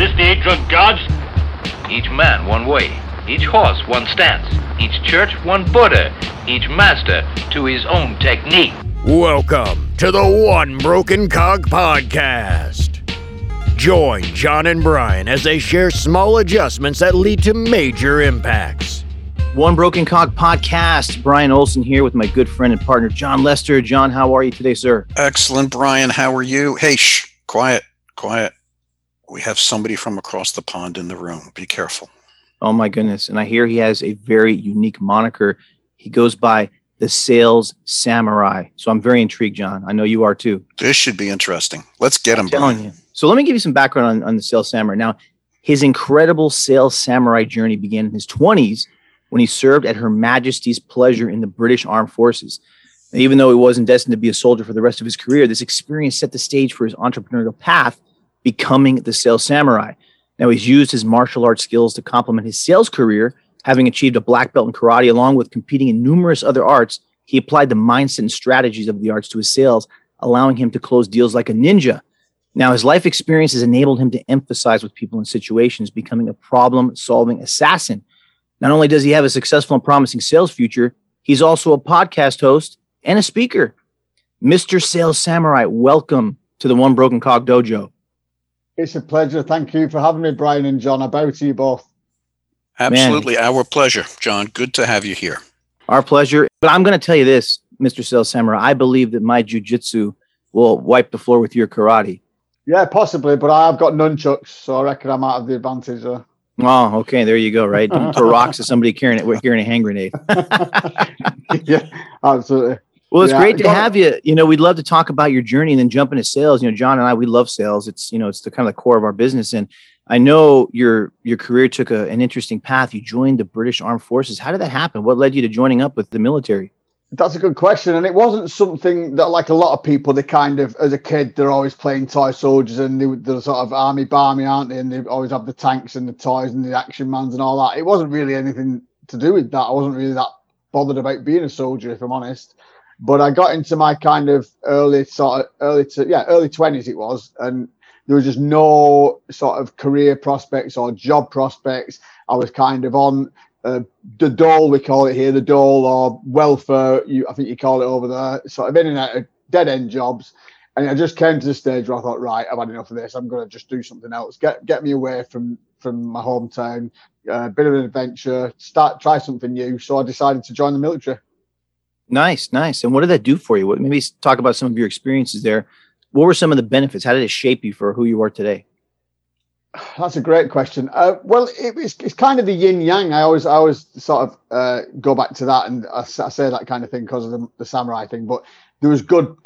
This the eight drug gods? Each man one way, each horse one stance, each church one Buddha, each master to his own technique. Welcome to the One Broken Cog Podcast. Join John and Brian as they share small adjustments that lead to major impacts. One Broken Cog podcast. Brian Olson here with my good friend and partner, John Lester. John, how are you today, sir? Excellent, Brian. How are you? Hey, shh, quiet, quiet. We have somebody from across the pond in the room. Be careful. Oh, my goodness. And I hear he has a very unique moniker. He goes by the Sales Samurai. So I'm very intrigued, John. I know you are too. This should be interesting. Let's get him, I'm telling Brian. you. So let me give you some background on, on the Sales Samurai. Now, his incredible Sales Samurai journey began in his 20s when he served at Her Majesty's pleasure in the British Armed Forces. And even though he wasn't destined to be a soldier for the rest of his career, this experience set the stage for his entrepreneurial path, becoming the Sales Samurai. Now, he's used his martial arts skills to complement his sales career, having achieved a black belt in karate along with competing in numerous other arts. He applied the mindset and strategies of the arts to his sales, allowing him to close deals like a ninja. Now, his life experience has enabled him to emphasize with people in situations, becoming a problem solving assassin. Not only does he have a successful and promising sales future, he's also a podcast host and a speaker. Mr. Sales Samurai, welcome to the One Broken Cog Dojo. It's a pleasure. Thank you for having me, Brian and John. I bow to you both. Absolutely, our pleasure, John. Good to have you here. Our pleasure. But I'm going to tell you this, Mr. Sales Samurai. I believe that my jujitsu will wipe the floor with your karate. Yeah, possibly, but I've got nunchucks, so I reckon I'm out of the advantage. Uh. Oh, okay. There you go. Right. Don't throw rocks at somebody carrying it. We're carrying a hand grenade. yeah, absolutely. Well, it's Yeah, great to have you. You know, we'd love to talk about your journey and then jump into sales. You know, John and I, we love sales. It's you know, it's the kind of the core of our business. And I know your your career took a, an interesting path. You joined the British Armed Forces. How did that happen? What led you to joining up with the military? That's a good question, and it wasn't something that, like a lot of people, they kind of, as a kid, they're always playing toy soldiers, and they, they're sort of army barmy, aren't they? And they always have the tanks and the toys and the action mans and all that. It wasn't really anything to do with that. I wasn't really that bothered about being a soldier, if I'm honest. But I got into my kind of early sort of early to yeah early twenties it was, and there was just no sort of career prospects or job prospects. I was kind of on uh, the dole, we call it here, the dole or welfare, you I think you call it over there, sort of in and out of dead end jobs. And I just came to the stage where I thought, right, I've had enough of this. I'm going to just do something else. Get get me away from from my hometown, a uh, bit of an adventure, start try something new. So I decided to join the military. Nice, nice. And what did that do for you? What maybe talk about some of your experiences there. What were some of the benefits? How did it shape you for who you are today? That's a great question. Uh, well, it, it's, it's kind of the yin yang. I always I always sort of uh, go back to that, and I say that kind of thing because of the, the samurai thing. But there was good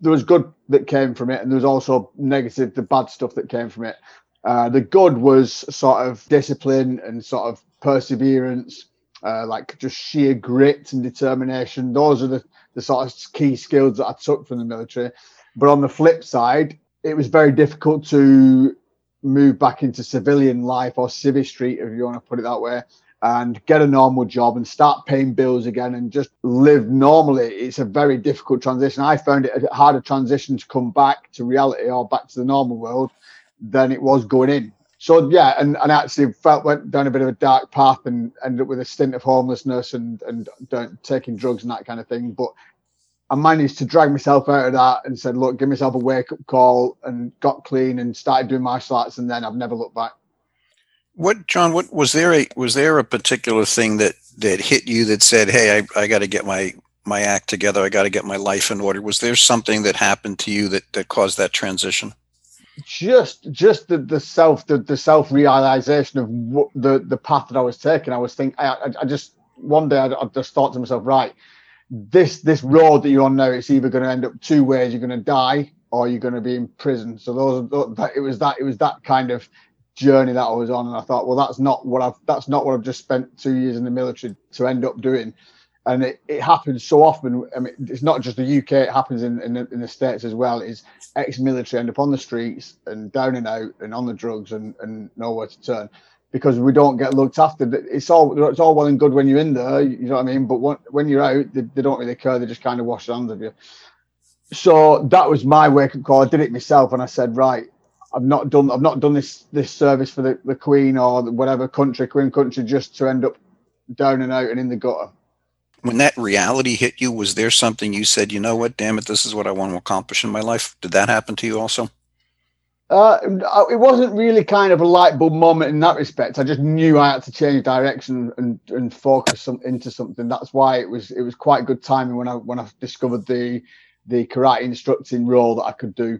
there was good that came from it, and there was also negative, the bad stuff that came from it. Uh, the good was sort of discipline and sort of perseverance, uh, like just sheer grit and determination. Those are the the sort of key skills that I took from the military. But on the flip side, it was very difficult to move back into civilian life or civvy street, if you want to put it that way, and get a normal job and start paying bills again and just live normally. It's a very difficult transition. I found it a harder transition to come back to reality or back to the normal world than it was going in. So yeah, and, and actually felt went down a bit of a dark path and ended up with a stint of homelessness and and taking drugs and that kind of thing. But I managed to drag myself out of that and said, look, give myself a wake up call and got clean and started doing martial arts. And then I've never looked back. What, John? What was there a was there a particular thing that that hit you that said, "Hey, I, I got to get my my act together. I got to get my life in order." Was there something that happened to you that that caused that transition? Just, just the, the self, the, the self realization of what the, the path that I was taking. I was thinking, I, I, just, one day I, I just thought to myself, right, this, this road that you're on now, it's either going to end up two ways. You're going to die or you're going to be in prison. So those, those that, it was that, it was that kind of journey that I was on. And I thought, well, that's not what I've, that's not what I've just spent two years in the military to end up doing. And it, it happens so often. I mean, it's not just the UK; it happens in in the, in the states as well. Is ex-military end up on the streets and down and out and on the drugs and and nowhere to turn because we don't get looked after. It's all it's all well and good when you're in there, you know what I mean. But when, when you're out, they, they don't really care. They just kind of wash their hands of you. So that was my wake up call. I did it myself, and I said, right, I've not done I've not done this this service for the, the Queen or whatever country Queen country just to end up down and out and in the gutter. When that reality hit you, was there something you said, you know what, damn it, this is what I want to accomplish in my life? Did that happen to you also? Uh, it wasn't really kind of a light bulb moment in that respect. I just knew I had to change direction and, and focus some, into something. That's why it was it was quite good timing when I when I discovered the the karate instructing role that I could do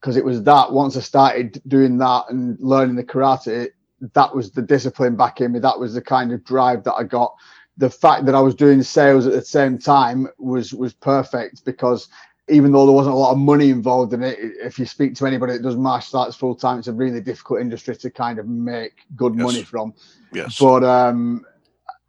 because it was that once I started doing that and learning the karate, that was the discipline back in me. That was the kind of drive that I got. The fact that I was doing sales at the same time was was perfect because even though there wasn't a lot of money involved in it, if you speak to anybody that does martial arts full time, it's a really difficult industry to kind of make good yes. money from. Yes. But um,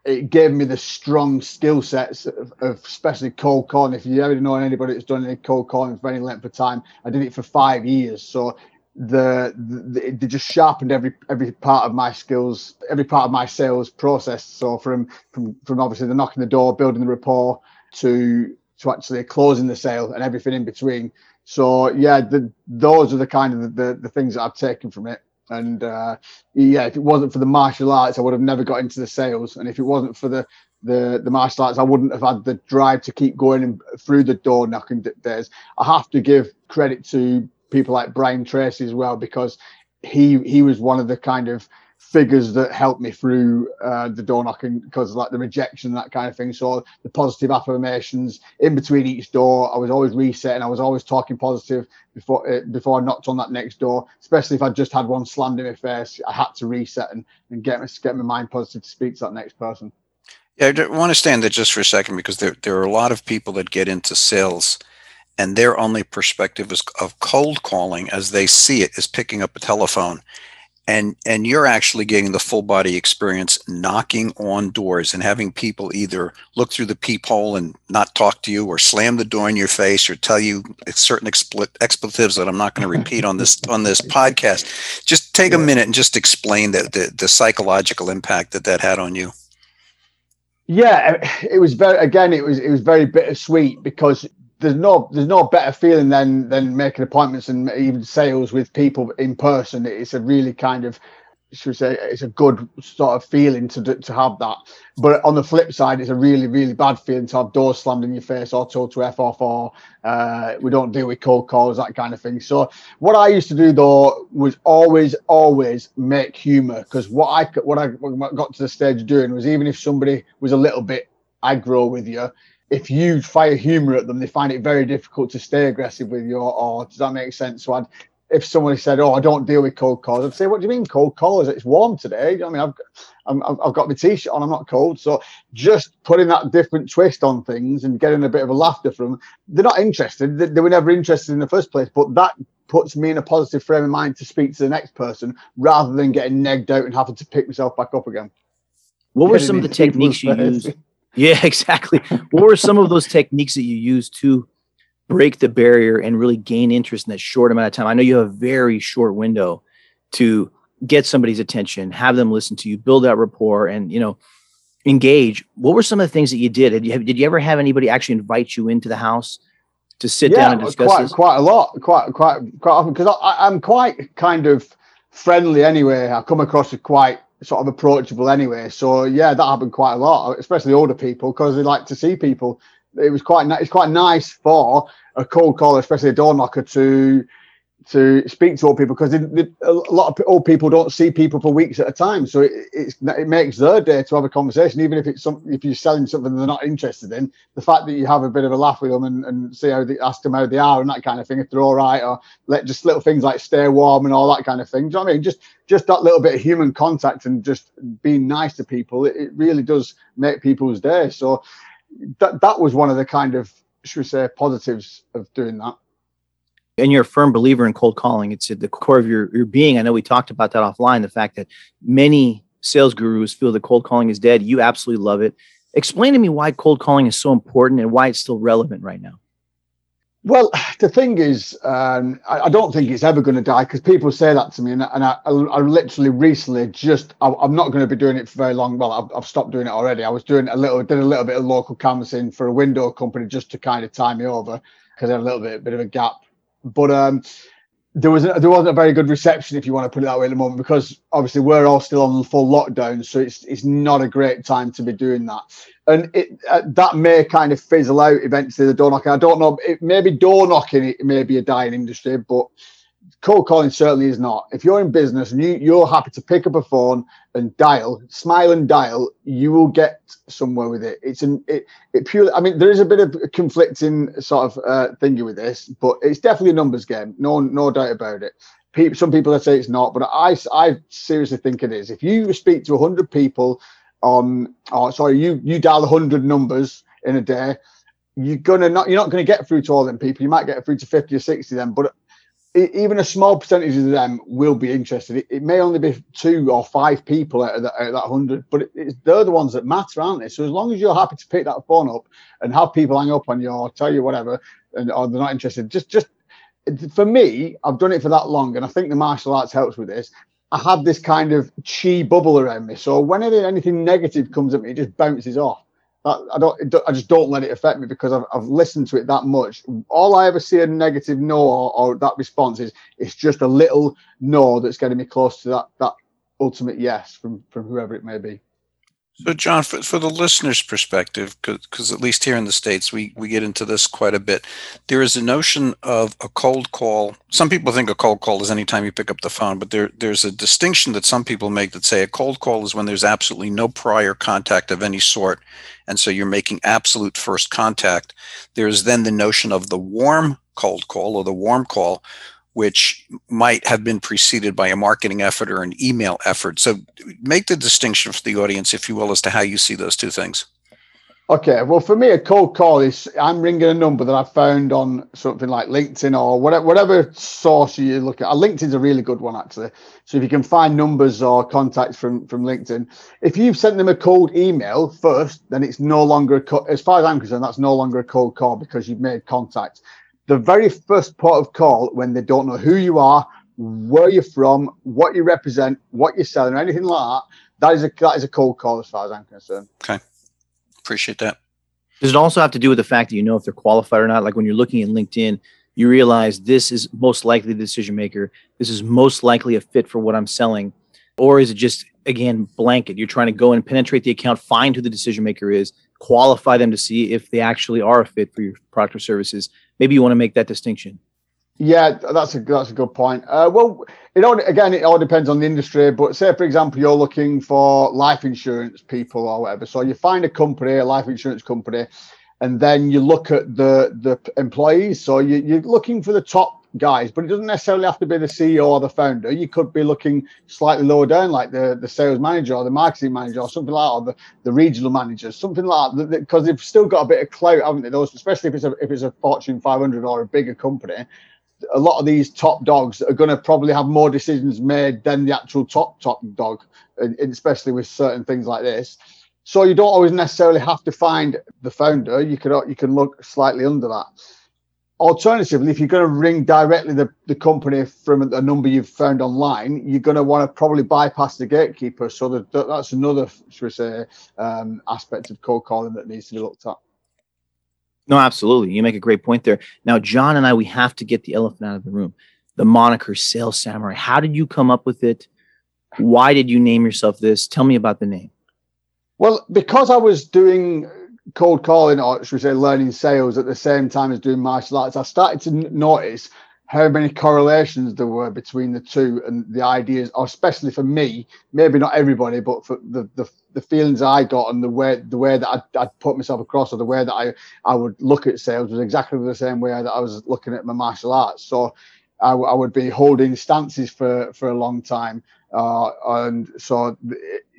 it gave me the strong skill sets of, of, especially cold calling. If you ever know anybody that's done any cold calling for any length of time, I did it for five years. So the, the they just sharpened every every part of my skills, every part of my sales process. So from from from obviously the knocking the door, building the rapport, to to actually closing the sale and everything in between. So yeah, the, those are the kind of the, the, the things that I've taken from it. And uh, yeah, if it wasn't for the martial arts, I would have never got into the sales. And if it wasn't for the the, the martial arts, I wouldn't have had the drive to keep going through the door knocking days. I have to give credit to people like Brian Tracy as well because he he was one of the kind of figures that helped me through uh, the door knocking because like the rejection and that kind of thing. So the positive affirmations in between each door i was always resetting. I was always talking positive before uh, before i knocked on that next door especially if i just had one slammed in my face i had to reset and, and get, my, get my mind positive to speak to that next person. Yeah i want to stand there just for a second because there, there are a lot of people that get into sales and their only perspective is of cold calling as they see it is picking up a telephone. And and you're actually getting the full body experience knocking on doors and having people either look through the peephole and not talk to you or slam the door in your face or tell you certain expletives that I'm not going to repeat on this on this podcast. Just take a minute and just explain the, the the psychological impact that that had on you. Yeah it was very again it was it was very bittersweet because there's no there's no better feeling than than making appointments and even sales with people in person. It's a really kind of should we say it's a good sort of feeling to to have that. But on the flip side, it's a really really bad feeling to have doors slammed in your face or told to f off or uh, we don't deal with cold calls that kind of thing. So what I used to do though was always always make humor because what I what I got to the stage doing was even if somebody was a little bit aggro with you if you fire humor at them, they find it very difficult to stay aggressive with you. Or, or does that make sense? So I'd, if somebody said, "Oh, I don't deal with cold calls," I'd say, "What do you mean cold calls? It's warm today." I mean, I've i have got my t-shirt on. I'm not cold. So just putting that different twist on things and getting a bit of a laughter from them. They're not interested. They, they were never interested in the first place. But that puts me in a positive frame of mind to speak to the next person rather than getting negged out and having to pick myself back up again. What were some of the techniques you used? Yeah, exactly. what were some of those techniques that you used to break the barrier and really gain interest in that short amount of time? I know you have a very short window to get somebody's attention, have them listen to you, build that rapport, and you know, engage. What were some of the things that you did? Did you, have, did you ever have anybody actually invite you into the house to sit yeah, down and discuss quite, this? Quite a lot, quite quite quite often because I'm quite kind of friendly anyway. I come across as quite sort of approachable anyway. So yeah, that happened quite a lot, especially older people because they like to see people. It was quite it's quite nice for a cold caller, especially a door knocker, to to speak to old people because a lot of old people don't see people for weeks at a time. So it, it makes their day to have a conversation, even if it's some, if you're selling something they're not interested in. The fact that you have a bit of a laugh with them and, and see how they ask them how they are and that kind of thing, if they're all right, or let just little things like stay warm and all that kind of thing. Do you know what I mean? Just just that little bit of human contact and just being nice to people, it, it really does make people's day. So that that was one of the kind of should we say positives of doing that and you're a firm believer in cold calling. It's at the core of your, your being. I know we talked about that offline, the fact that many sales gurus feel that cold calling is dead. You absolutely love it. Explain to me why cold calling is so important and why it's still relevant right now. Well, the thing is, um, I, I, don't think it's ever going to die because people say that to me, and, and I, I, I, literally recently just I, am not going to be doing it for very long. Well, I've, I've, stopped doing it already. I was doing a little, did a little bit of local canvassing for a window company just to kind of tie me over because I had a little bit, bit of a gap but um, there was there wasn't a very good reception, if you want to put it that way, at the moment, because obviously we're all still on full lockdown, so it's it's not a great time to be doing that, and it uh, that may kind of fizzle out eventually. The door knocking, I don't know, it maybe door knocking it may be a dying industry, but cold calling certainly is not. If you're in business and you, you're happy to pick up a phone and dial, smile and dial, you will get somewhere with it. It's an it, it purely. I mean, there is a bit of conflicting sort of uh, thingy with this, but it's definitely a numbers game. No, no doubt about it. People, some people say it's not, but I, I seriously think it is. If you speak to hundred people on, oh, sorry, you you dial hundred numbers in a day, you're gonna not you're not gonna get through to all them people. You might get through to fifty or sixty of them, but even a small percentage of them will be interested. It, it may only be two or five people out of, the, out of that hundred, but it, they're the ones that matter, aren't they? So as long as you're happy to pick that phone up and have people hang up on you or tell you whatever, and or they're not interested, just just for me, I've done it for that long, and I think the martial arts helps with this. I have this kind of chi bubble around me, so whenever anything negative comes at me, it just bounces off. I don't. I just don't let it affect me because I've, I've listened to it that much. All I ever see a negative no or, or, that response is it's just a little no that's getting me close to that that ultimate yes from from whoever it may be. So, John, for, for the listener's perspective, because at least here in the States, we, we get into this quite a bit. There is a notion of a cold call. Some people think a cold call is anytime you pick up the phone, but there, there's a distinction that some people make that say a cold call is when there's absolutely no prior contact of any sort. And so you're making absolute first contact. There's then the notion of the warm cold call or the warm call, which might have been preceded by a marketing effort or an email effort. So make the distinction for the audience, if you will, as to how you see those two things. Okay, well, for me, a cold call is I'm ringing a number that I found on something like LinkedIn or whatever, whatever source you look at. LinkedIn's a really good one, actually. So if you can find numbers or contacts from from LinkedIn, if you've sent them a cold email first, then it's no longer, a co- as far as I'm concerned, that's no longer a cold call because you've made contact the very first port of call when they don't know who you are, where you're from, what you represent, what you're selling, or anything like that, that is a that is a cold call as far as I'm concerned. Okay, appreciate that. Does it also have to do with the fact that you know if they're qualified or not? Like when you're looking at LinkedIn, you realize this is most likely the decision maker. This is most likely a fit for what I'm selling, or is it just again blanket? You're trying to go and penetrate the account, find who the decision maker is, qualify them to see if they actually are a fit for your product or services. Maybe you want to make that distinction. Yeah, that's a that's a good point. Uh, well, it all again it all depends on the industry. But say for example, you're looking for life insurance people or whatever. So you find a company, a life insurance company, and then you look at the the employees. So you, you're looking for the top guys, but it doesn't necessarily have to be the CEO or the founder. You could be looking slightly lower down, like the, the sales manager or the marketing manager or something like that, or the, the regional managers, something like that, because they've still got a bit of clout, haven't they? Those, especially if it's a if it's a Fortune 500 or a bigger company. A lot of these top dogs are going to probably have more decisions made than the actual top top dog, and especially with certain things like this. So you don't always necessarily have to find the founder. You could you can look slightly under that alternatively, if you're going to ring directly the, the company from a number you've found online, you're going to want to probably bypass the gatekeeper. So that, that's another, should we say, um, aspect of cold calling that needs to be looked at. No, absolutely. You make a great point there. Now, John and I, we have to get the elephant out of the room. The moniker Sales Samurai. How did you come up with it? Why did you name yourself this? Tell me about the name. Well, because I was doing cold calling or should we say learning sales at the same time as doing martial arts, I started to notice how many correlations there were between the two and the ideas, or especially for me, maybe not everybody, but for the the, the feelings I got and the way the way that I'd, I'd, put myself across or the way that I, I would look at sales was exactly the same way that I was looking at my martial arts. So I, I would be holding stances for, for a long time. Uh, and so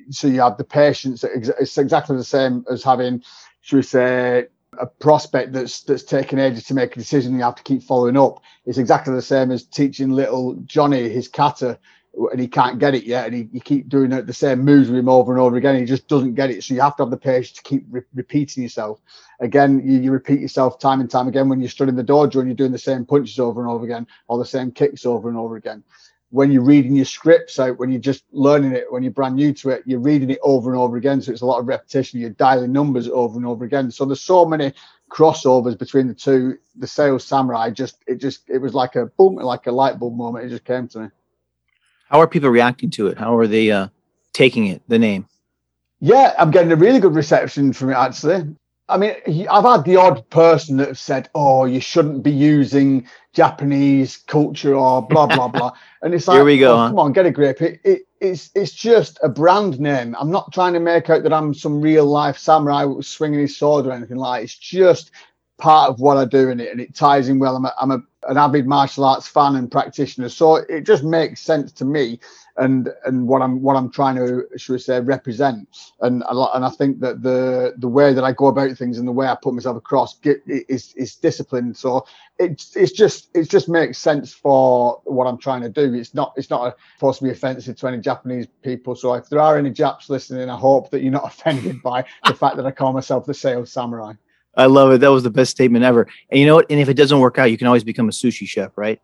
so you have the patience. It's exactly the same as having should we say, a prospect that's that's taken ages to make a decision you have to keep following up? It's exactly the same as teaching little johnny his kata and he can't get it yet and he, you keep doing the same moves with him over and over again. He just doesn't get it. So you have to have the patience to keep re- repeating yourself. Again you, you, repeat yourself time and time again when you're studying the dojo and you're doing the same punches over and over again or the same kicks over and over again when you're reading your scripts out, when you're just learning it, when you're brand new to it, you're reading it over and over again. So it's a lot of repetition. You're dialing numbers over and over again. So there's so many crossovers between the two. The Sales Samurai just it just it was like a boom, like a light bulb moment. It just came to me. How are people reacting to it? How are they uh, taking it? The name. Yeah, I'm getting a really good reception from it actually. I mean, I've had the odd person that have said, "Oh, you shouldn't be using Japanese culture or blah blah blah," and it's like, Here we go, oh, huh? come on, get a grip. It, it, it's it's just a brand name. I'm not trying to make out that I'm some real life samurai swinging his sword or anything like. That. It's just part of what I do in it, and it ties in well. I'm a, I'm a an avid martial arts fan and practitioner, so it just makes sense to me and and what I'm what I'm trying to should we say represent and and I think that the the way that I go about things and the way I put myself across get, is is disciplined so it's it's just it just makes sense for what I'm trying to do it's not it's not supposed to be offensive to any Japanese people so if there are any Japs listening I hope that you're not offended by the fact that I call myself the sales samurai I love it. That was the best statement ever. And you know what? And if it doesn't work out, you can always become a sushi chef, right?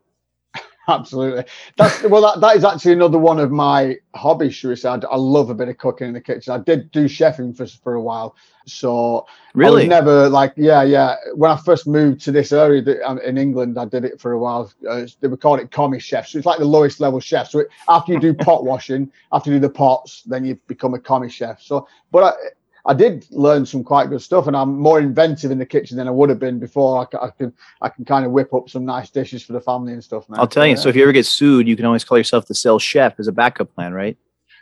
Absolutely. That's well. That, that is actually another one of my hobbies. Should we say? I, I love a bit of cooking in the kitchen. I did do chefing for for a while, so Really? Never like yeah, yeah. When I first moved to this area that, um, in England, I did it for a while. Uh, they were call it commis chef. So it's like the lowest level chef. So it, after you do pot washing, after you do the pots, then you become a commis chef. So, but I, I did learn some quite good stuff, and I'm more inventive in the kitchen than I would have been before. I, I can I can kind of whip up some nice dishes for the family and stuff. Now. I'll tell you. So if you ever get sued, you can always call yourself the sales chef as a backup plan, right?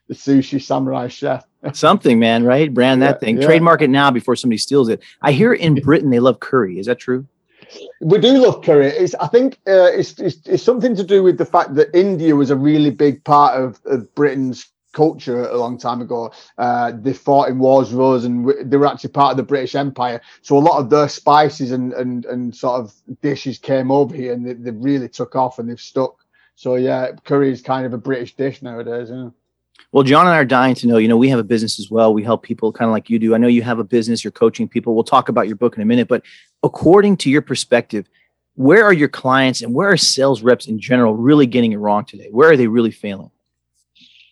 the sushi samurai chef. Something, man, right? Brand that Yeah, thing. yeah. Trademark it now before somebody steals it. I hear in Britain they love curry. Is that true? We do love curry. It's, I think uh, it's, it's it's something to do with the fact that India was a really big part of, of Britain's culture a long time ago. Uh, they fought in wars with us, and w- they were actually part of the British Empire. So a lot of their spices and and and sort of dishes came over here, and they, they really took off and they've stuck. So yeah, curry is kind of a British dish nowadays. Yeah. Well, John and I are dying to know. You know, we have a business as well. We help people kind of like you do. I know you have a business. You're coaching people. We'll talk about your book in a minute. But according to your perspective, where are your clients and where are sales reps in general really getting it wrong today? Where are they really failing?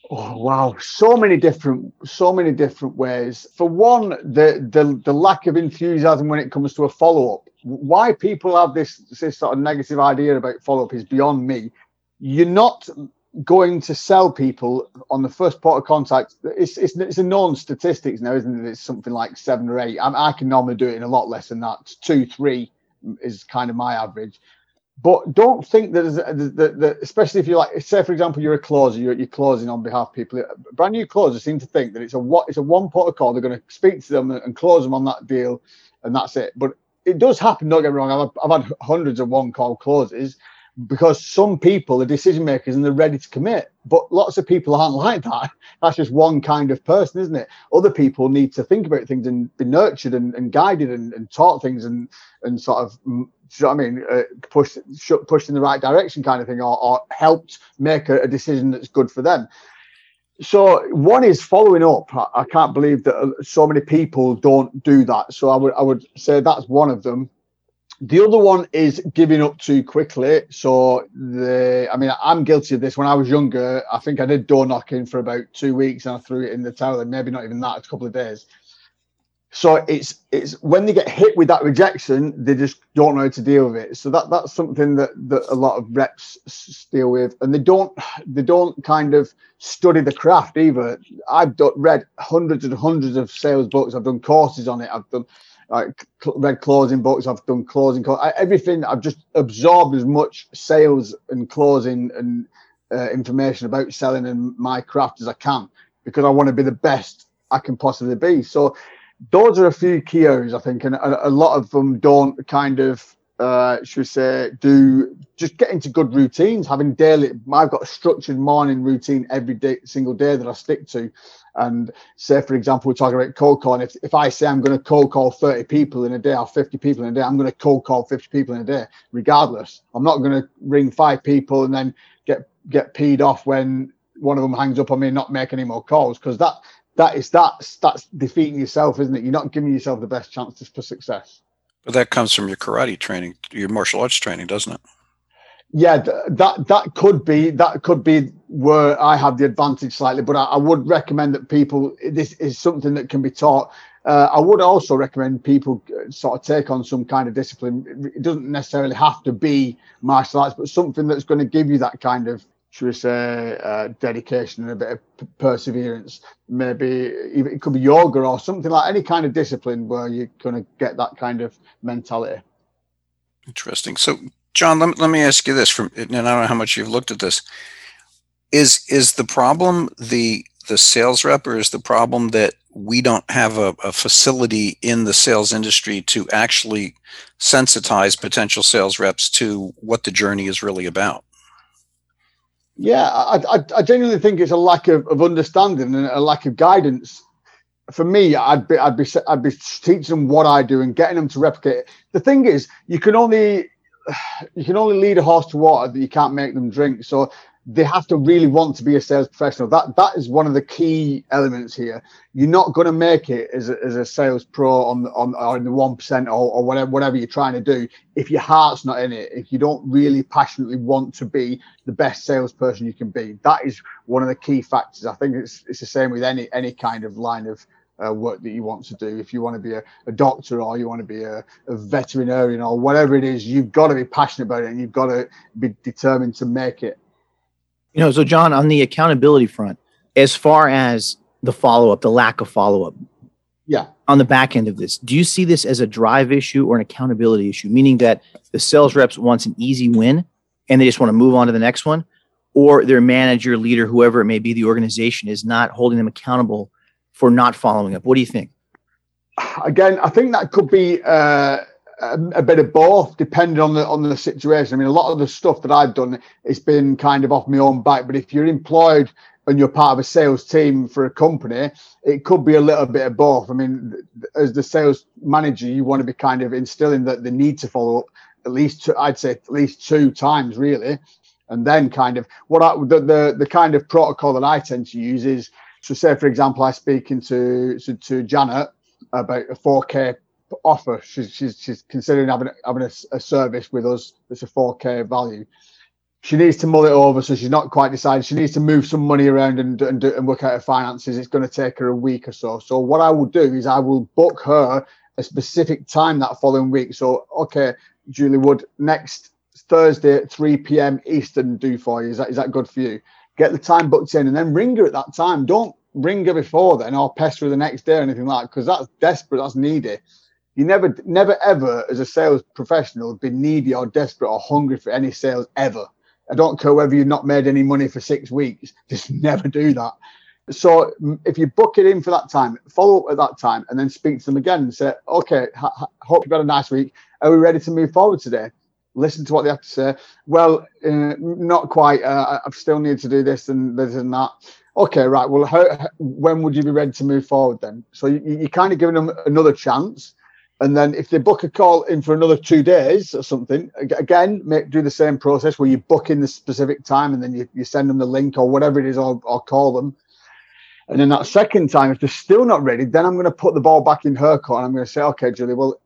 Oh wow, so many different, so many different ways. For one, the the the lack of enthusiasm when it comes to a follow up. Why people have this this sort of negative idea about follow up is beyond me. You're not going to sell people on the first port of contact. It's it's, it's a known statistics now, isn't it? It's something like seven or eight. I, I can normally do it in a lot less than that. Two, three is kind of my average but don't think that, that, that, especially if you're like say for example you're a closer you're, you're closing on behalf of people brand new closers seem to think that it's a what it's a one port call they're going to speak to them and close them on that deal and that's it. But it does happen don't get me wrong i've, I've had hundreds of one call closes because some people are decision makers and they're ready to commit. But lots of people aren't like that. That's just one kind of person isn't it? Other people need to think about things and be nurtured and, and guided and, and taught things and and sort of know I mean? Uh, push, pushed in the right direction, kind of thing, or, or helped make a, a decision that's good for them. So one is following up. I, I can't believe that uh, so many people don't do that. So I would, I would say that's one of them. The other one is giving up too quickly. So the, I mean, I'm guilty of this. When I was younger, I think I did door knocking for about two weeks and I threw it in the towel, and maybe not even that, a couple of days. So it's it's when they get hit with that rejection, they just don't know how to deal with it. So that that's something that that a lot of reps s- deal with, and they don't they don't kind of study the craft either. I've done, read hundreds and hundreds of sales books. I've done courses on it. I've done like read closing books. I've done closing co- I, everything. I've just absorbed as much sales and closing and uh, information about selling and my craft as I can because I want to be the best I can possibly be. So those are a few key areas I think, and a, a lot of them don't kind of, uh, should we say, do just get into good routines. Having daily, I've got a structured morning routine every day, single day that I stick to. And say, for example, we're talking about cold calling. If, if I say I'm going to cold call 30 people in a day or 50 people in a day, I'm going to cold call 50 people in a day, regardless. I'm not going to ring five people and then get get peed off when one of them hangs up on me and not make any more calls because that that is that's that's defeating yourself, isn't it? You're not giving yourself the best chances for success. But that comes from your karate training, your martial arts training, doesn't it? yeah, that that could be that could be where I have the advantage slightly, but I, I would recommend that people this is something that can be taught. Uh, I would also recommend people uh, sort of take on some kind of discipline. It doesn't necessarily have to be martial arts, but something that's going to give you that kind of, should we say, uh, dedication and a bit of perseverance. Maybe it could be yoga or something like any kind of discipline where you're going to get that kind of mentality. Interesting. So, John, let, let me ask you this: from and I don't know how much you've looked at this. Is is the problem the the sales rep, or is the problem that we don't have a, a facility in the sales industry to actually sensitize potential sales reps to what the journey is really about? Yeah, I, I, I genuinely think it's a lack of, of understanding and a lack of guidance. For me, I'd be I'd be I'd be teaching them what I do and getting them to replicate. It. The thing is, you can only you can only lead a horse to water that you can't make them drink. So they have to really want to be a sales professional. That that is one of the key elements here. You're not going to make it as a, as a sales pro on on or in the one percent or, or whatever whatever you're trying to do if your heart's not in it. If you don't really passionately want to be the best salesperson you can be, that is one of the key factors. I think it's it's the same with any any kind of line of uh, work that you want to do. If you want to be a, a doctor or you want to be a, a, veterinarian or whatever it is, you've got to be passionate about it and you've got to be determined to make it. You know, so John, on the accountability front, as far as the follow up, the lack of follow up, yeah, on the back end of this, do you see this as a drive issue or an accountability issue? Meaning that the sales reps wants an easy win and they just want to move on to the next one, or their manager, leader, whoever it may be, the organization is not holding them accountable for not following up. What do you think? Again, I think that could be. Uh a, bit of both, depending on the on the situation. I mean, a lot of the stuff that I've done it's been kind of off my own back. But if you're employed and you're part of a sales team for a company, it could be a little bit of both. I mean, as the sales manager, you want to be kind of instilling that the need to follow up at least two, I'd say at least two times really, and then kind of what I, the, the the kind of protocol that I tend to use is so say for example I speak into to, to Janet about a 4K offer. She's she's, she's considering having having a, a service with us that's a 4K value. She needs to mull it over, so she's not quite decided. She needs to move some money around and and, and work out her finances. It's going to take her a week or so. So what I will do is I will book her a specific time that following week. So okay, Julie would, next Thursday at 3 p.m. Eastern do for you. Is that is that good for you? Get the time booked in and then ring her at that time. Don't ring her before then or pester her the next day or anything like that because that's desperate, that's needy you never, never, ever, as a sales professional, been needy or desperate or hungry for any sales ever. I don't care whether you've not made any money for six weeks. Just never do that. So if you book it in for that time, follow up at that time, and then speak to them again and say, "Okay, ha- hope you've had a nice week. Are we ready to move forward today?" Listen to what they have to say. Well, uh, not quite. Uh, I still need to do this and this and that. Okay, right. Well, how, when would you be ready to move forward then? So you, you're kind of giving them another chance and then if they book a call in for another two days or something, again, make, do the same process where you book in the specific time and then you, you send them the link or whatever it is, or, or call them. And then that second time, if they're still not ready, then I'm going to put the ball back in her court. And I'm going to say, okay, Julie, well,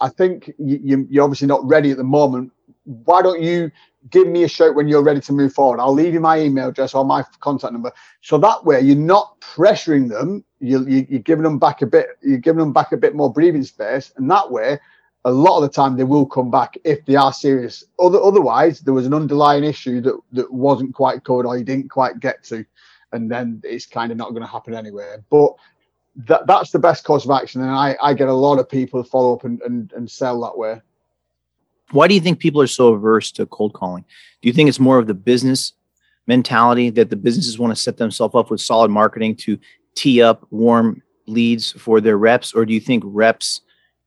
I think you, you're obviously not ready at the moment. Why don't you give me a shout when you're ready to move forward? I'll leave you my email address or my contact number. So that way you're not pressuring them you, you, you're giving them back a bit, you're giving them back a bit more breathing space, and that way, a lot of the time they will come back if they are serious. Other, otherwise, there was an underlying issue that that wasn't quite covered or you didn't quite get to, and then it's kind of not going to happen anyway. But that that's the best course of action, and I I get a lot of people follow up and and, and sell that way. Why do you think people are so averse to cold calling? Do you think it's more of the business mentality that the businesses want to set themselves up with solid marketing to tee up warm leads for their reps, or do you think reps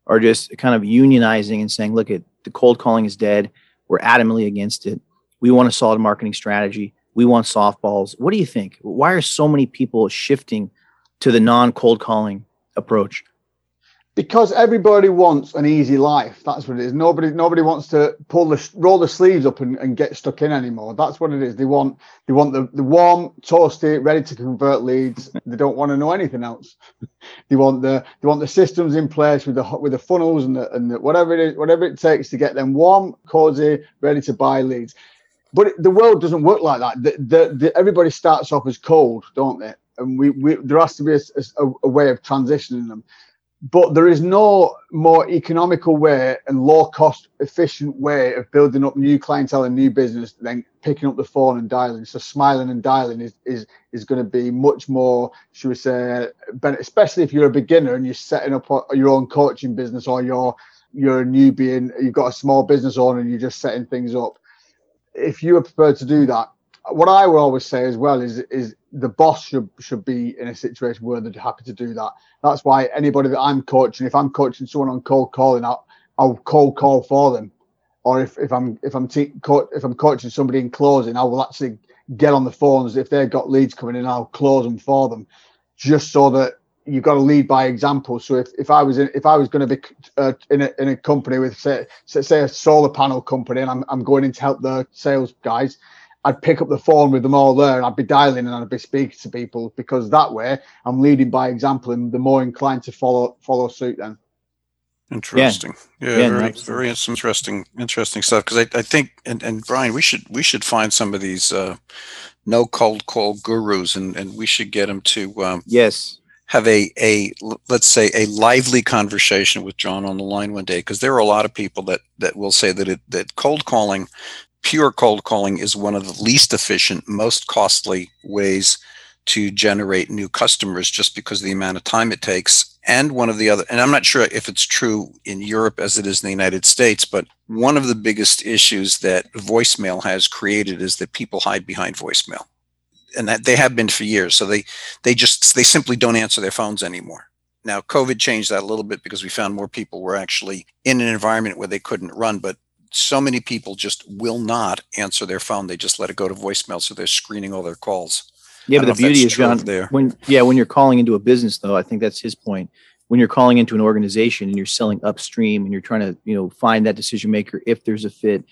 are just kind of unionizing and saying, "Look, at the cold calling is dead. We're adamantly against it. We want a solid marketing strategy. We want softballs." What do you think? Why are so many people shifting to the non-cold calling approach? Because everybody wants an easy life. That's what it is. Nobody nobody wants to pull the roll the sleeves up and, and get stuck in anymore. That's what it is. They want they want the, the warm, toasty, ready to convert leads. They don't want to know anything else. they want the they want the systems in place with the with the funnels and the, and the, whatever it is, whatever it takes to get them warm, cozy, ready to buy leads. but the world doesn't work like that. The, the, everybody starts off as cold, don't they? And we, we there has to be a, a, a way of transitioning them but there is no more economical way and low cost efficient way of building up new clientele and new business than picking up the phone and dialing. So smiling and dialing is is is going to be much more should we say especially if you're a beginner and you're setting up your own coaching business or you're you're a newbie and you've got a small business owner and you're just setting things up. If you are prepared to do that what I will always say as well is is the boss should should be in a situation where they're happy to do that. That's why anybody that I'm coaching, if I'm coaching someone on cold calling, I'll, I'll cold call for them. Or if, if I'm if I'm te- co- if I'm coaching somebody in closing, I will actually get on the phones if they've got leads coming in. I'll close them for them, just so that you've got to lead by example. So if, if I was in, if I was going to be uh, in a in a company with say say a solar panel company and I'm I'm going in to help the sales guys, I'd pick up the phone with them all there and I'd be dialing and I'd be speaking to people because that way I'm leading by example and the more inclined to follow follow suit then. Interesting. Yeah, yeah, yeah very very interesting interesting stuff. Because I, I think and, and Brian, we should we should find some of these uh, no cold call gurus and and we should get them to um, yes have a a let's say a lively conversation with John on the line one day because there are a lot of people that that will say that it that cold calling pure cold calling is one of the least efficient, most costly ways to generate new customers just because of the amount of time it takes. And one of the other, and I'm not sure if it's true in Europe as it is in the United States, but one of the biggest issues that voicemail has created is that people hide behind voicemail. And that they have been for years. So they they just they simply don't answer their phones anymore. Now, COVID changed that a little bit because we found more people were actually in an environment where they couldn't run. But so many people just will not answer their phone. They just let it go to voicemail. So they're screening all their calls. Yeah, but the beauty is, John, there. when yeah, when you're calling into a business, though, I think that's his point. When you're calling into an organization and you're selling upstream and you're trying to, you know, find that decision maker if there's a fit,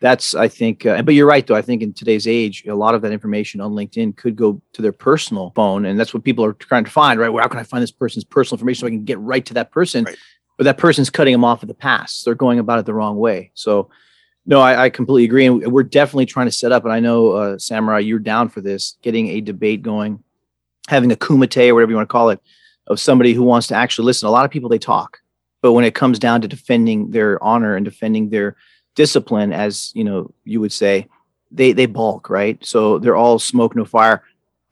that's I think. Uh, but you're right, though. I think in today's age, a lot of that information on LinkedIn could go to their personal phone, and that's what people are trying to find. Right? Well, how can I find this person's personal information so I can get right to that person? Right but that person's cutting them off at the pass. They're going about it the wrong way. So, no, I, I completely agree, and we're definitely trying to set up. And I know, uh, Samurai, you're down for this, getting a debate going, having a kumite or whatever you want to call it, of somebody who wants to actually listen. A lot of people they talk, but when it comes down to defending their honor and defending their discipline, as you know, you would say, they they balk, right? So they're all smoke no fire.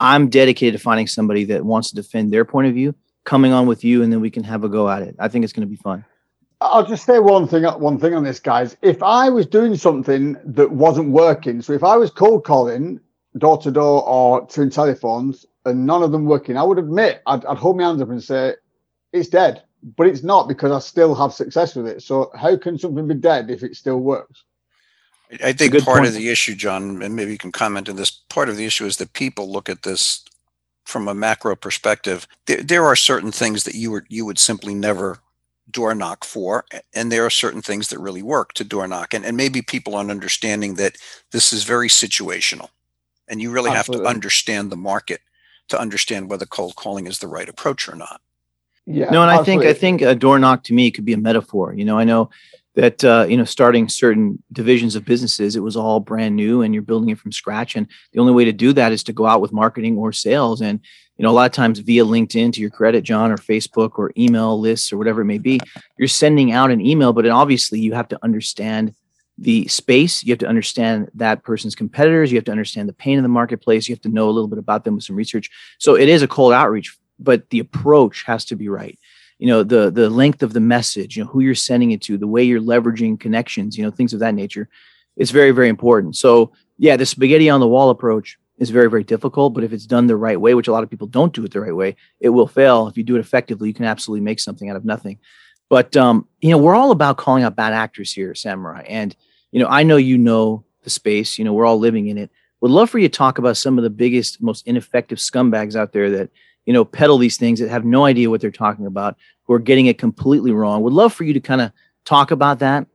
I'm dedicated to finding somebody that wants to defend their point of view coming on with you, and then we can have a go at it. I think it's going to be fun. I'll just say one thing. One thing on this, guys. If I was doing something that wasn't working, so if I was cold calling door to door or to telephones and none of them working, I would admit I'd, I'd hold my hands up and say it's dead. But it's not because I still have success with it. So how can something be dead if it still works? I think part point. of the issue, John, and maybe you can comment on this. Part of the issue is that people look at this from a macro perspective, there, there are certain things that you would you would simply never door knock for, and there are certain things that really work to door knock, and and maybe people aren't understanding that this is very situational, and you really Absolutely. have to understand the market to understand whether cold calling is the right approach or not. Yeah. No, and I think I think a door knock to me could be a metaphor. You know, I know that uh, you know starting certain divisions of businesses it was all brand new and you're building it from scratch. And the only way to do that is to go out with marketing or sales. And you know a lot of times via linkedin to your credit john or facebook or email lists or whatever it may be you're sending out an email but obviously you have to understand the space. You have to understand that person's competitors. You have to understand the pain in the marketplace. You have to know a little bit about them with some research. So it is a cold outreach but the approach has to be right you know the the length of the message you know who you're sending it to the way you're leveraging connections you know things of that nature it's very very important. So yeah the spaghetti on the wall approach is very very difficult but if it's done the right way which a lot of people don't do it the right way it will fail. If you do it effectively you can absolutely make something out of nothing. But um, you know we're all about calling out bad actors here samurai. And you know i know you know the space you know we're all living in it. Would love for you to talk about some of the biggest most ineffective scumbags out there that you know, peddle these things that have no idea what they're talking about, who are getting it completely wrong. Would love for you to kind of talk about that.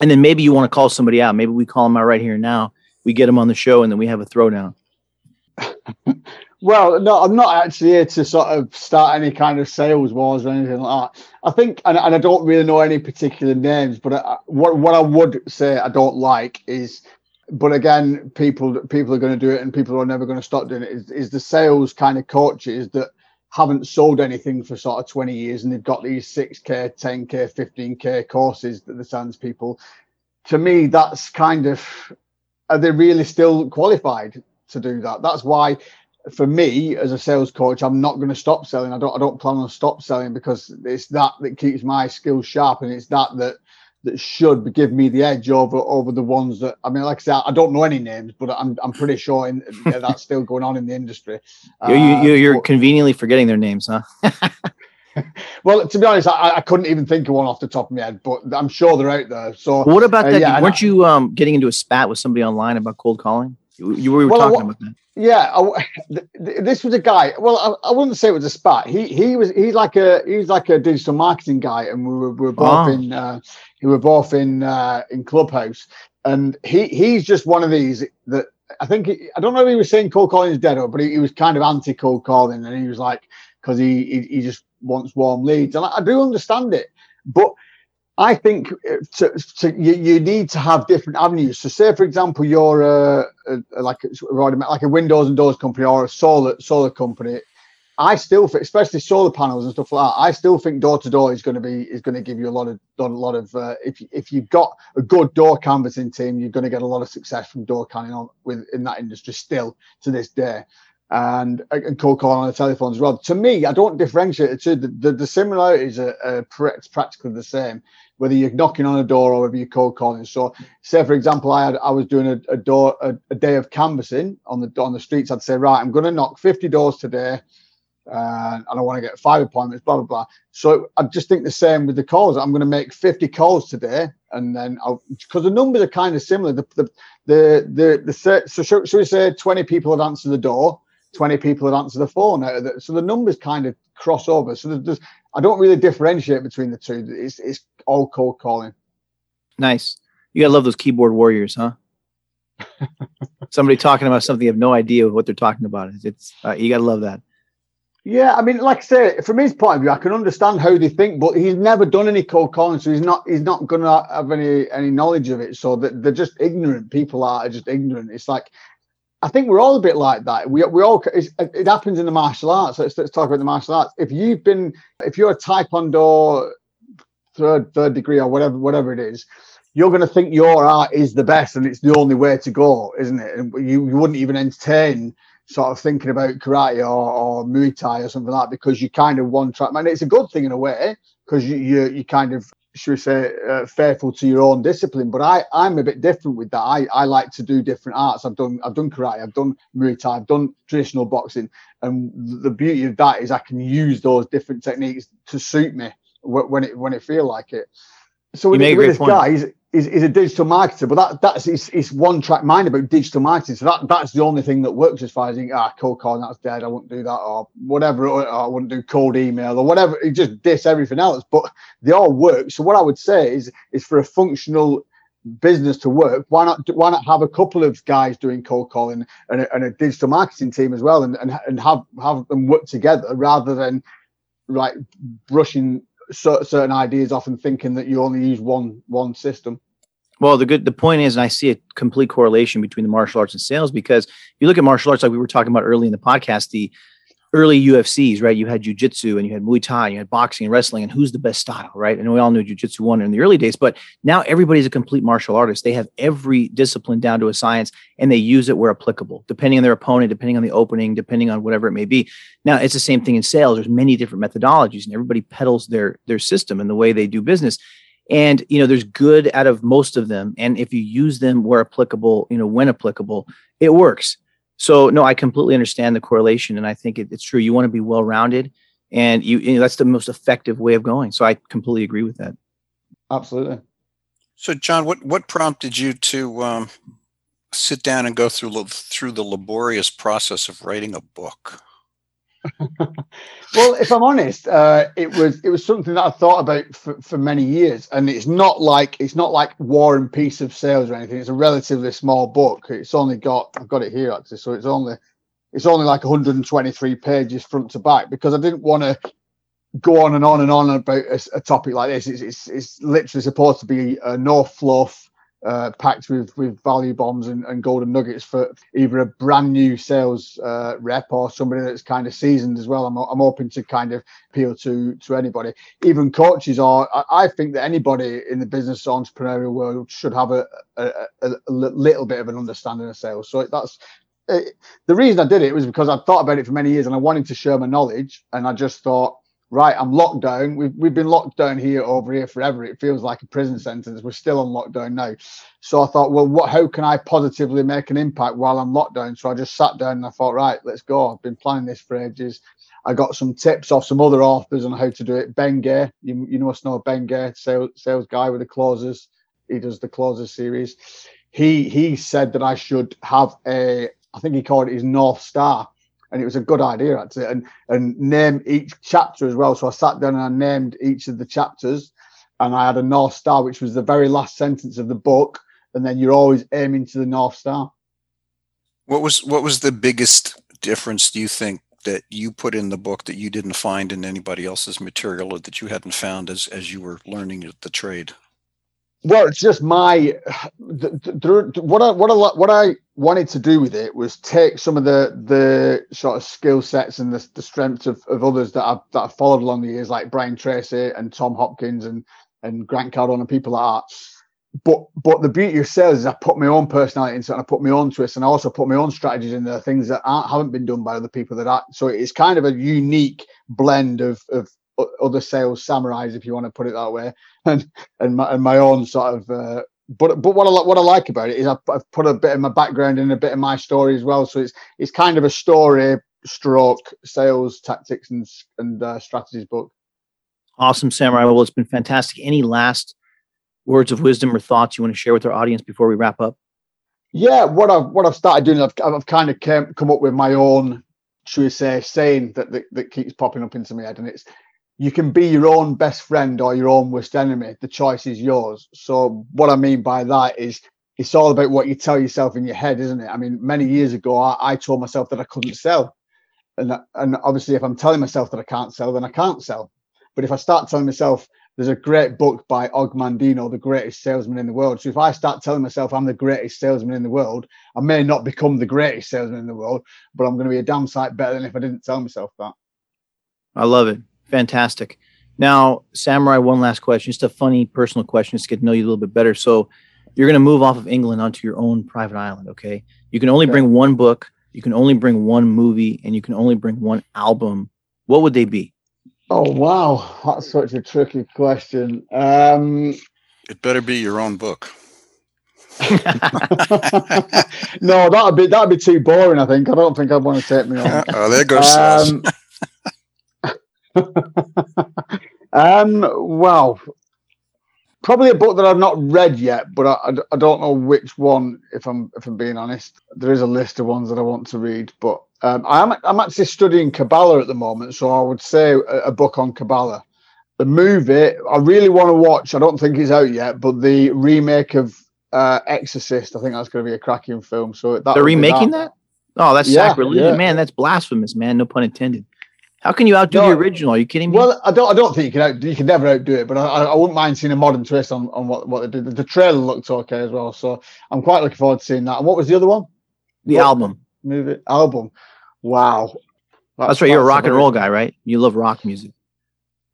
And then maybe you want to call somebody out. Maybe we call them out right here now. We get them on the show and then we have a throwdown. well, no, I'm not actually here to sort of start any kind of sales wars or anything like that. I think, and, and I don't really know any particular names, but I, what what I would say I don't like is but again, people people are going to do it, and people are never going to stop doing it. Is, is the sales kind of coaches that haven't sold anything for sort of 20 years and they've got these 6k 10k 15k courses that the sans people to me that's kind of are they really still qualified to do that that's why for me as a sales coach i'm not going to stop selling i don't i don't plan on stop selling because it's that that keeps my skills sharp and it's that that that should give me the edge over over the ones that I mean, like I said, I don't know any names, but I'm I'm pretty sure in, that's still going on in the industry. You're, you, you're uh, conveniently forgetting their names, huh? well, to be honest, I, I, couldn't even think of one off the top of my head, but I'm sure they're out there. So, what about uh, that? Yeah, weren't you um, getting into a spat with somebody online about cold calling? You, you were well, talking about that. Yeah, I, this was a guy. Well, I, I, wouldn't say it was a spat. He he was he's like a he's like a digital marketing guy, and we were, we were both oh. in uh, we were both in uh, in Clubhouse, and he he's just one of these that I think he, I don't know if he was saying cold calling is dead, or but he, he was kind of anti cold calling, and he was like because he, he, he just wants warm leads, and I, I do understand it, but I think uh, to, to, you, you need to have different avenues. So, say for example, you're a, a, like like a windows and doors company or a solar solar company. I still, think, especially solar panels and stuff like that, I still think door to door is going to be is going to give you a lot of a lot of. Uh, if if you've got a good door canvassing team, you're going to get a lot of success from door canning on with in that industry still to this day and, and cold calling on the telephone as well. To me, I don't differentiate the two. The, the, the similarities are, are, practically the same whether you're knocking on a door or whether you're cold calling. So, say for example, I had I was doing a, a door a, a, day of canvassing on the on the streets. I'd say, right, I'm going to knock 50 doors today, uh, and I want to get five appointments. Blah blah blah. So I just think the same with the calls. I'm going to make 50 calls today, and then because the numbers are kind of similar. The the the the, the so should, should we say 20 people had answered the door. 20 people had answered the phone. So the numbers kind of cross over. So there's, I don't really differentiate between the two. It's, it's all cold calling. Nice. You gotta love those keyboard warriors, huh? Somebody talking about something you have no idea what they're talking about. It's uh, you gotta love that. Yeah, I mean, like I say, from his point of view, I can understand how they think, but he's never done any cold calling, so he's not he's not gonna have any any knowledge of it. So that they're just ignorant. People are just ignorant. It's like I think we're all a bit like that. We we all it happens in the martial arts. Let's, let's talk about the martial arts. If you've been if you're a taekwondo third third degree or whatever whatever it is, you're going to think your art is the best and it's the only way to go, isn't it? And you, you wouldn't even entertain sort of thinking about karate or, or Muay Thai or something like that because you kind of one track man. It's a good thing in a way because you, you you kind of should we say, uh, faithful to your own discipline. But I, I'm a bit different with that. I, I like to do different arts. I've done, I've done karate, I've done Muay Thai, I've done traditional boxing, and the beauty of that is I can use those different techniques to suit me when it when it feel like it. So with, with this point. guy, he's, he's, he's, a digital marketer, but that that's it's, his one track mind about digital marketing. So that that's the only thing that works as far as think, ah, cold calling that's dead. I won't do that or whatever. Or, I wouldn't do cold email or whatever. He just diss everything else, but they all work. So what I would say is is for a functional business to work, why not why not have a couple of guys doing cold calling and a, and a digital marketing team as well, and, and and have have them work together rather than like brushing certain ideas often thinking that you only use one one system. Well, the good the point is, and I see a complete correlation between the martial arts and sales because if you look at martial arts, like we were talking about early in the podcast, the early UFCs, right? You had jujitsu and you had Muay Thai, and you had boxing and wrestling, and who's the best style, right? And we all knew jujitsu won in the early days, but now everybody's a complete martial artist. They have every discipline down to a science and they use it where applicable, depending on their opponent, depending on the opening, depending on whatever it may be. Now it's the same thing in sales. There's many different methodologies and everybody peddles their their system and the way they do business. And you know, there's good out of most of them. And if you use them where applicable, you know, when applicable, it works so no, I completely understand the correlation, and I think it, it's true. You want to be well rounded, and you, you know, that's the most effective way of going. So I completely agree with that. Absolutely. So John, what what prompted you to um, sit down and go through through the laborious process of writing a book? well, if I'm honest, uh, it was it was something that I thought about for, for many years, and it's not like it's not like War and Peace of Sales or anything. It's a relatively small book. It's only got I've got it here actually, so it's only it's only like 123 pages front to back because I didn't want to go on and on and on about a, a topic like this. It's, it's, it's literally supposed to be a no fluff, uh, packed with with value bombs and, and golden nuggets for either a brand new sales uh, rep or somebody that's kind of seasoned as well. I'm I'm open to kind of appeal to to anybody, even coaches. Or I, I think that anybody in the business entrepreneurial world should have a, a, a, a little bit of an understanding of sales. So that's it, the reason I did it was because I thought about it for many years and I wanted to share my knowledge, and I just thought right, I'm locked down. We've, we've been locked down here over here forever. It feels like a prison sentence. We're still on lockdown now. So I thought, well, what, how can I positively make an impact while I'm locked down? So I just sat down and I thought, right, let's go. I've been planning this for ages. I got some tips off some other authors on how to do it. Ben Gay, you, you must know Ben Gay, sales, sales guy with the closers. He does the closers series. He he said that I should have a, I think he called it his North Star and it was a good idea actually, and and name each chapter as well. So I sat down and I named each of the chapters, and I had a North Star, which was the very last sentence of the book, and then you're always aiming to the North Star. What was what was the biggest difference do you think that you put in the book that you didn't find in anybody else's material or that you hadn't found as as you were learning the trade? Well, it's just my the, the, what I what I what I wanted to do with it was take some of the the sort of skill sets and the, the strengths of, of others that I've that I've followed along the years, like Brian Tracy and Tom Hopkins and and Grant Cardone and people like that. But but the beauty of sales is I put my own personality into it and I put my own twists and I also put my own strategies in there, things that aren't, haven't been done by other people that are. So it's kind of a unique blend of of other sales samurais, if you want to put it that way, and and my, and my own sort of. Uh, but but what I what I like about it is I've, I've, put a bit of my background and a bit of my story as well. So it's it's kind of a story stroke sales tactics and and uh, strategies book. Awesome, Samurai. Well, it's been fantastic. Any last words of wisdom or thoughts you want to share with our audience before we wrap up? Yeah, what I've what I've started doing, I've, I've kind of came, come up with my own, should we say, saying that, that that keeps popping up into my head, and it's you can be your own best friend or your own worst enemy. The choice is yours. So what I mean by that is it's all about what you tell yourself in your head, isn't it? I mean, many years ago, I, I told myself that I couldn't sell. And, and obviously, if I'm telling myself that I can't sell, then I can't sell. But if I start telling myself, there's a great book by Og Mandino, the greatest salesman in the world. So if I start telling myself I'm the greatest salesman in the world, I may not become the greatest salesman in the world, but I'm going to be a damn sight better than if I didn't tell myself that. I love it. Fantastic. Now, Samurai, one last question, just a funny personal question, just to get to know you a little bit better. So, you're going to move off of England onto your own private island, okay? You can only okay. bring one book, you can only bring one movie, and you can only bring one album. What would they be? Oh, wow. That's such a tricky question. Um, it better be your own book. no, that'd be that'd be too boring. I think I don't think I'd want to take me on. oh, there goes. Um, um, well, probably a book that I've not read yet, but I, I, don't know which one. If I'm if I'm being honest, there is a list of ones that I want to read, but um, I'm I'm actually studying Kabbalah at the moment, so I would say a, a book on Kabbalah. The movie I really want to watch. I don't think it's out yet, but the remake of uh, Exorcist. I think that's going to be a cracking film. So that they're remaking that. that? Oh, that's yeah, sacrilege, yeah. man. That's blasphemous, man. No pun intended. How can you outdo no, the original? Are you kidding me? Well, I don't. I don't think you can. Out, you can never outdo it. But I, I wouldn't mind seeing a modern twist on, on what, what they did. The, the trailer looked okay as well, so I'm quite looking forward to seeing that. And what was the other one? The what, album. Movie album. Wow. That's, that's right. You're a rock and roll guy, right? You love rock music.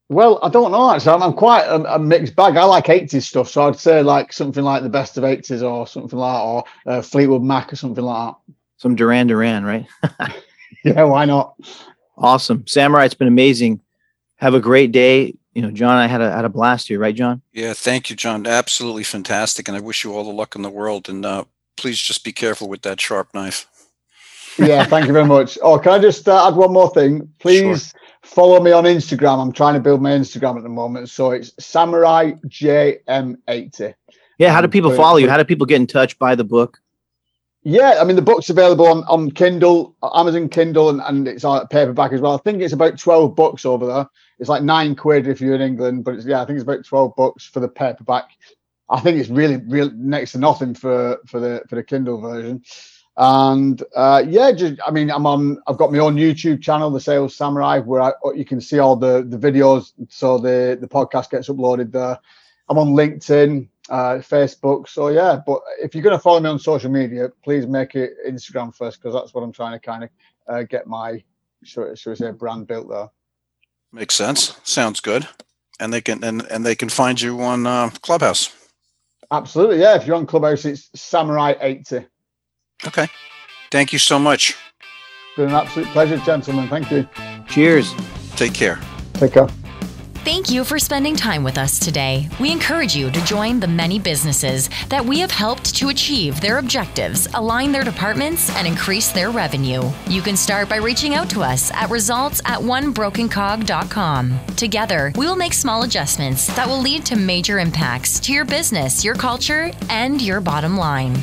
Well, I don't know. Actually, I'm, I'm quite a, a, mixed bag. I like 80s stuff, so I'd say like something like the best of 80s or something like, or uh, Fleetwood Mac or something like that. Some Duran Duran, right? yeah, why not? Awesome. Samurai, it's been amazing. Have a great day. You know, John, I had a had a blast here, right, John? Yeah, thank you, John. Absolutely fantastic. And I wish you all the luck in the world. And uh, please just be careful with that sharp knife. yeah, thank you very much. Oh, can I just uh, add one more thing? Please sure. follow me on Instagram. I'm trying to build my Instagram at the moment. So it's Samurai JM80. Yeah, how do people follow you? How do people get in touch, buy the book? Yeah, I mean the book's available on, on Kindle, Amazon Kindle, and, and it's on paperback as well. I think it's about twelve bucks over there. It's like nine quid if you're in England, but it's yeah, I think it's about twelve bucks for the paperback. I think it's really, real next to nothing for for the for the Kindle version. And uh, yeah, just I mean, I'm on. I've got my own YouTube channel, The Sales Samurai, where I, you can see all the the videos. So the the podcast gets uploaded there. I'm on LinkedIn. Uh, Facebook. So yeah, but if you're going to follow me on social media, please make it Instagram first because that's what I'm trying to kind of uh, get my should, should we say brand built there. Makes sense. Sounds good. And they can and, and they can find you on uh, Clubhouse. Absolutely, yeah. If you're on Clubhouse, it's Samurai 80. Okay. Thank you so much. It's Been an absolute pleasure, gentlemen. Thank you. Cheers. Take care. Take care. Thank you for spending time with us today. We encourage you to join the many businesses that we have helped to achieve their objectives, align their departments, and increase their revenue. You can start by reaching out to us at results at onebrokencog.com. Together, we will make small adjustments that will lead to major impacts to your business, your culture, and your bottom line.